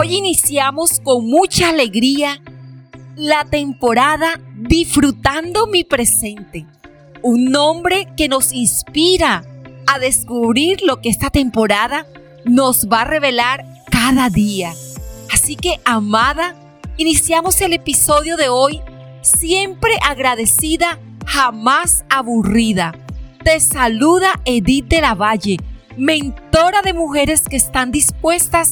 Hoy iniciamos con mucha alegría la temporada Disfrutando mi presente. Un nombre que nos inspira a descubrir lo que esta temporada nos va a revelar cada día. Así que, amada, iniciamos el episodio de hoy siempre agradecida, jamás aburrida. Te saluda Edith de la Valle, mentora de mujeres que están dispuestas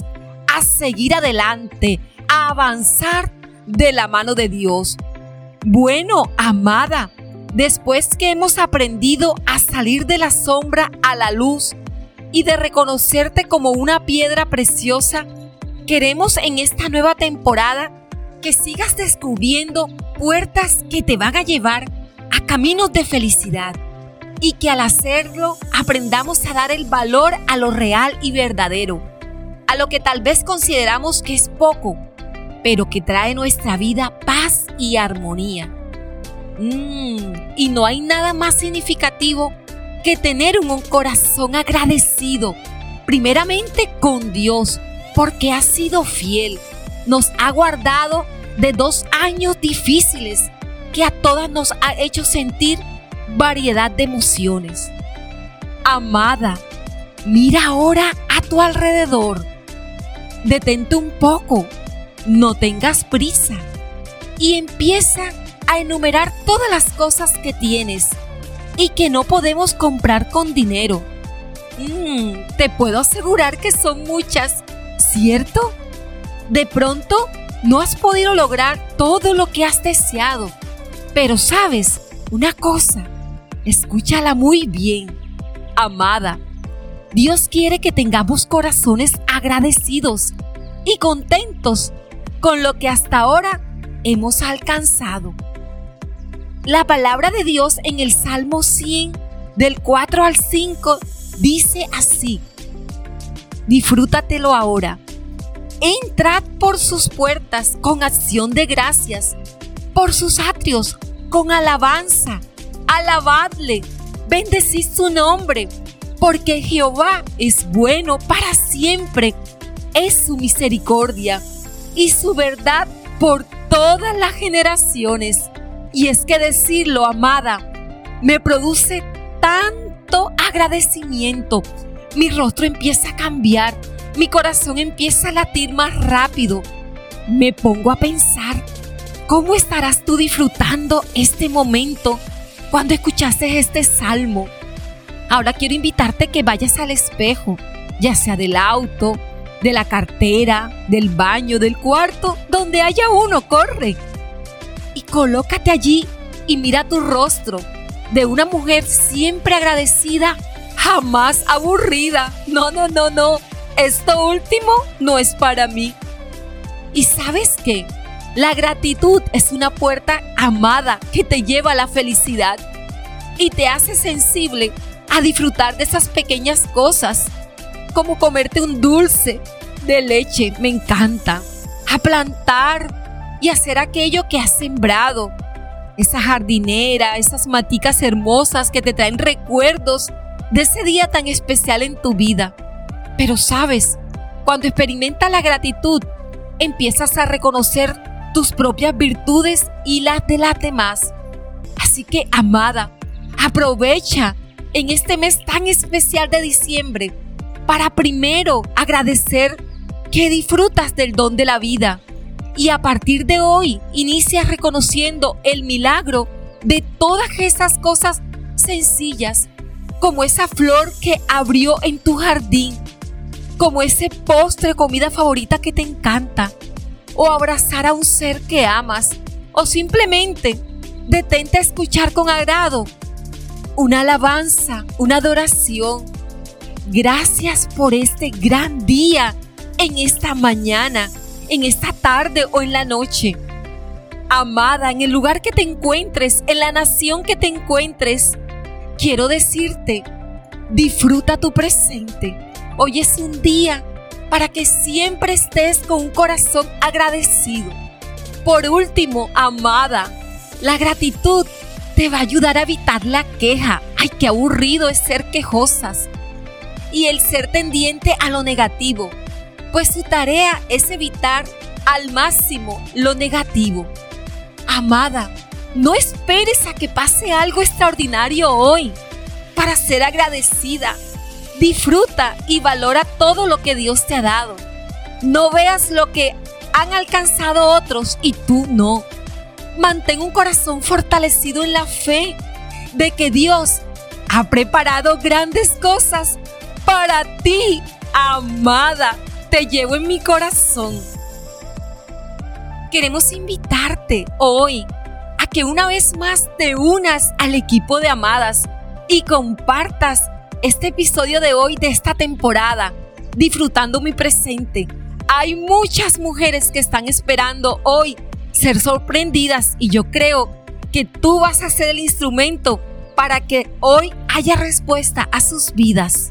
seguir adelante, a avanzar de la mano de Dios. Bueno, amada, después que hemos aprendido a salir de la sombra a la luz y de reconocerte como una piedra preciosa, queremos en esta nueva temporada que sigas descubriendo puertas que te van a llevar a caminos de felicidad y que al hacerlo aprendamos a dar el valor a lo real y verdadero, a lo que tal vez consideramos que es poco, pero que trae nuestra vida paz y armonía. Mm, y no hay nada más significativo que tener un corazón agradecido, primeramente con Dios, porque ha sido fiel, nos ha guardado de dos años difíciles que a todas nos ha hecho sentir variedad de emociones. Amada, mira ahora a tu alrededor. Detente un poco, no tengas prisa y empieza a enumerar todas las cosas que tienes y que no podemos comprar con dinero. Mm, te puedo asegurar que son muchas, ¿cierto? De pronto no has podido lograr todo lo que has deseado. Pero sabes, una cosa, escúchala muy bien. Amada, Dios quiere que tengamos corazones agradecidos y contentos con lo que hasta ahora hemos alcanzado. La palabra de Dios en el Salmo 100, del 4 al 5, dice así, disfrútatelo ahora Entrad por sus puertas con acción de gracias, por sus atrios con alabanza. Alabadle, bendecid su nombre, porque Jehová es bueno para siempre. Es su misericordia y su verdad por todas las generaciones. Y es que decirlo, amada, me produce tanto agradecimiento. Mi rostro empieza a cambiar mi corazón empieza a latir más rápido. Me pongo a pensar, ¿cómo estarás tú disfrutando este momento cuando escuchaste este salmo? Ahora quiero invitarte que vayas al espejo, ya sea del auto, de la cartera, del baño, del cuarto, donde haya uno, corre. Y colócate allí y mira tu rostro de una mujer siempre agradecida, jamás aburrida. No, no, no, no esto último no es para mí. ¿Y sabes qué? La gratitud es una puerta amada que te lleva a la felicidad y te hace sensible a disfrutar de esas pequeñas cosas, como comerte un dulce de leche, me encanta, a plantar y hacer aquello que has sembrado, esa jardinera, esas maticas hermosas que te traen recuerdos de ese día tan especial en tu vida. Pero sabes, cuando experimentas la gratitud, empiezas a reconocer tus propias virtudes y las de las demás. Así que, amada, aprovecha en este mes tan especial de diciembre para primero agradecer que disfrutas del don de la vida. Y a partir de hoy inicia reconociendo el milagro de todas esas cosas sencillas, como esa flor que abrió en tu jardín como ese postre comida favorita que te encanta, o abrazar a un ser que amas, o simplemente detente a escuchar con agrado una alabanza, una adoración. Gracias por este gran día, en esta mañana, en esta tarde o en la noche. Amada, en el lugar que te encuentres, en la nación que te encuentres, quiero decirte, disfruta tu presente Hoy es un día para que siempre estés con un corazón agradecido. Por último, amada, la gratitud te va a ayudar a evitar la queja. Ay, qué aburrido es ser quejosas. Y el ser tendiente a lo negativo. pues su tarea es evitar al máximo lo negativo. Amada, no esperes a que pase algo extraordinario hoy para ser agradecida. Disfruta y valora todo lo que Dios te ha dado. No veas lo que han alcanzado otros y tú no. Mantén un corazón fortalecido en la fe de que Dios ha preparado grandes cosas para ti, amada. Te llevo en mi corazón. Queremos invitarte hoy a que una vez más te unas al equipo de amadas y compartas este episodio de hoy de esta temporada, disfrutando mi presente. Hay muchas mujeres que están esperando hoy ser sorprendidas y yo creo que tú vas a ser el instrumento para que hoy haya respuesta a sus vidas.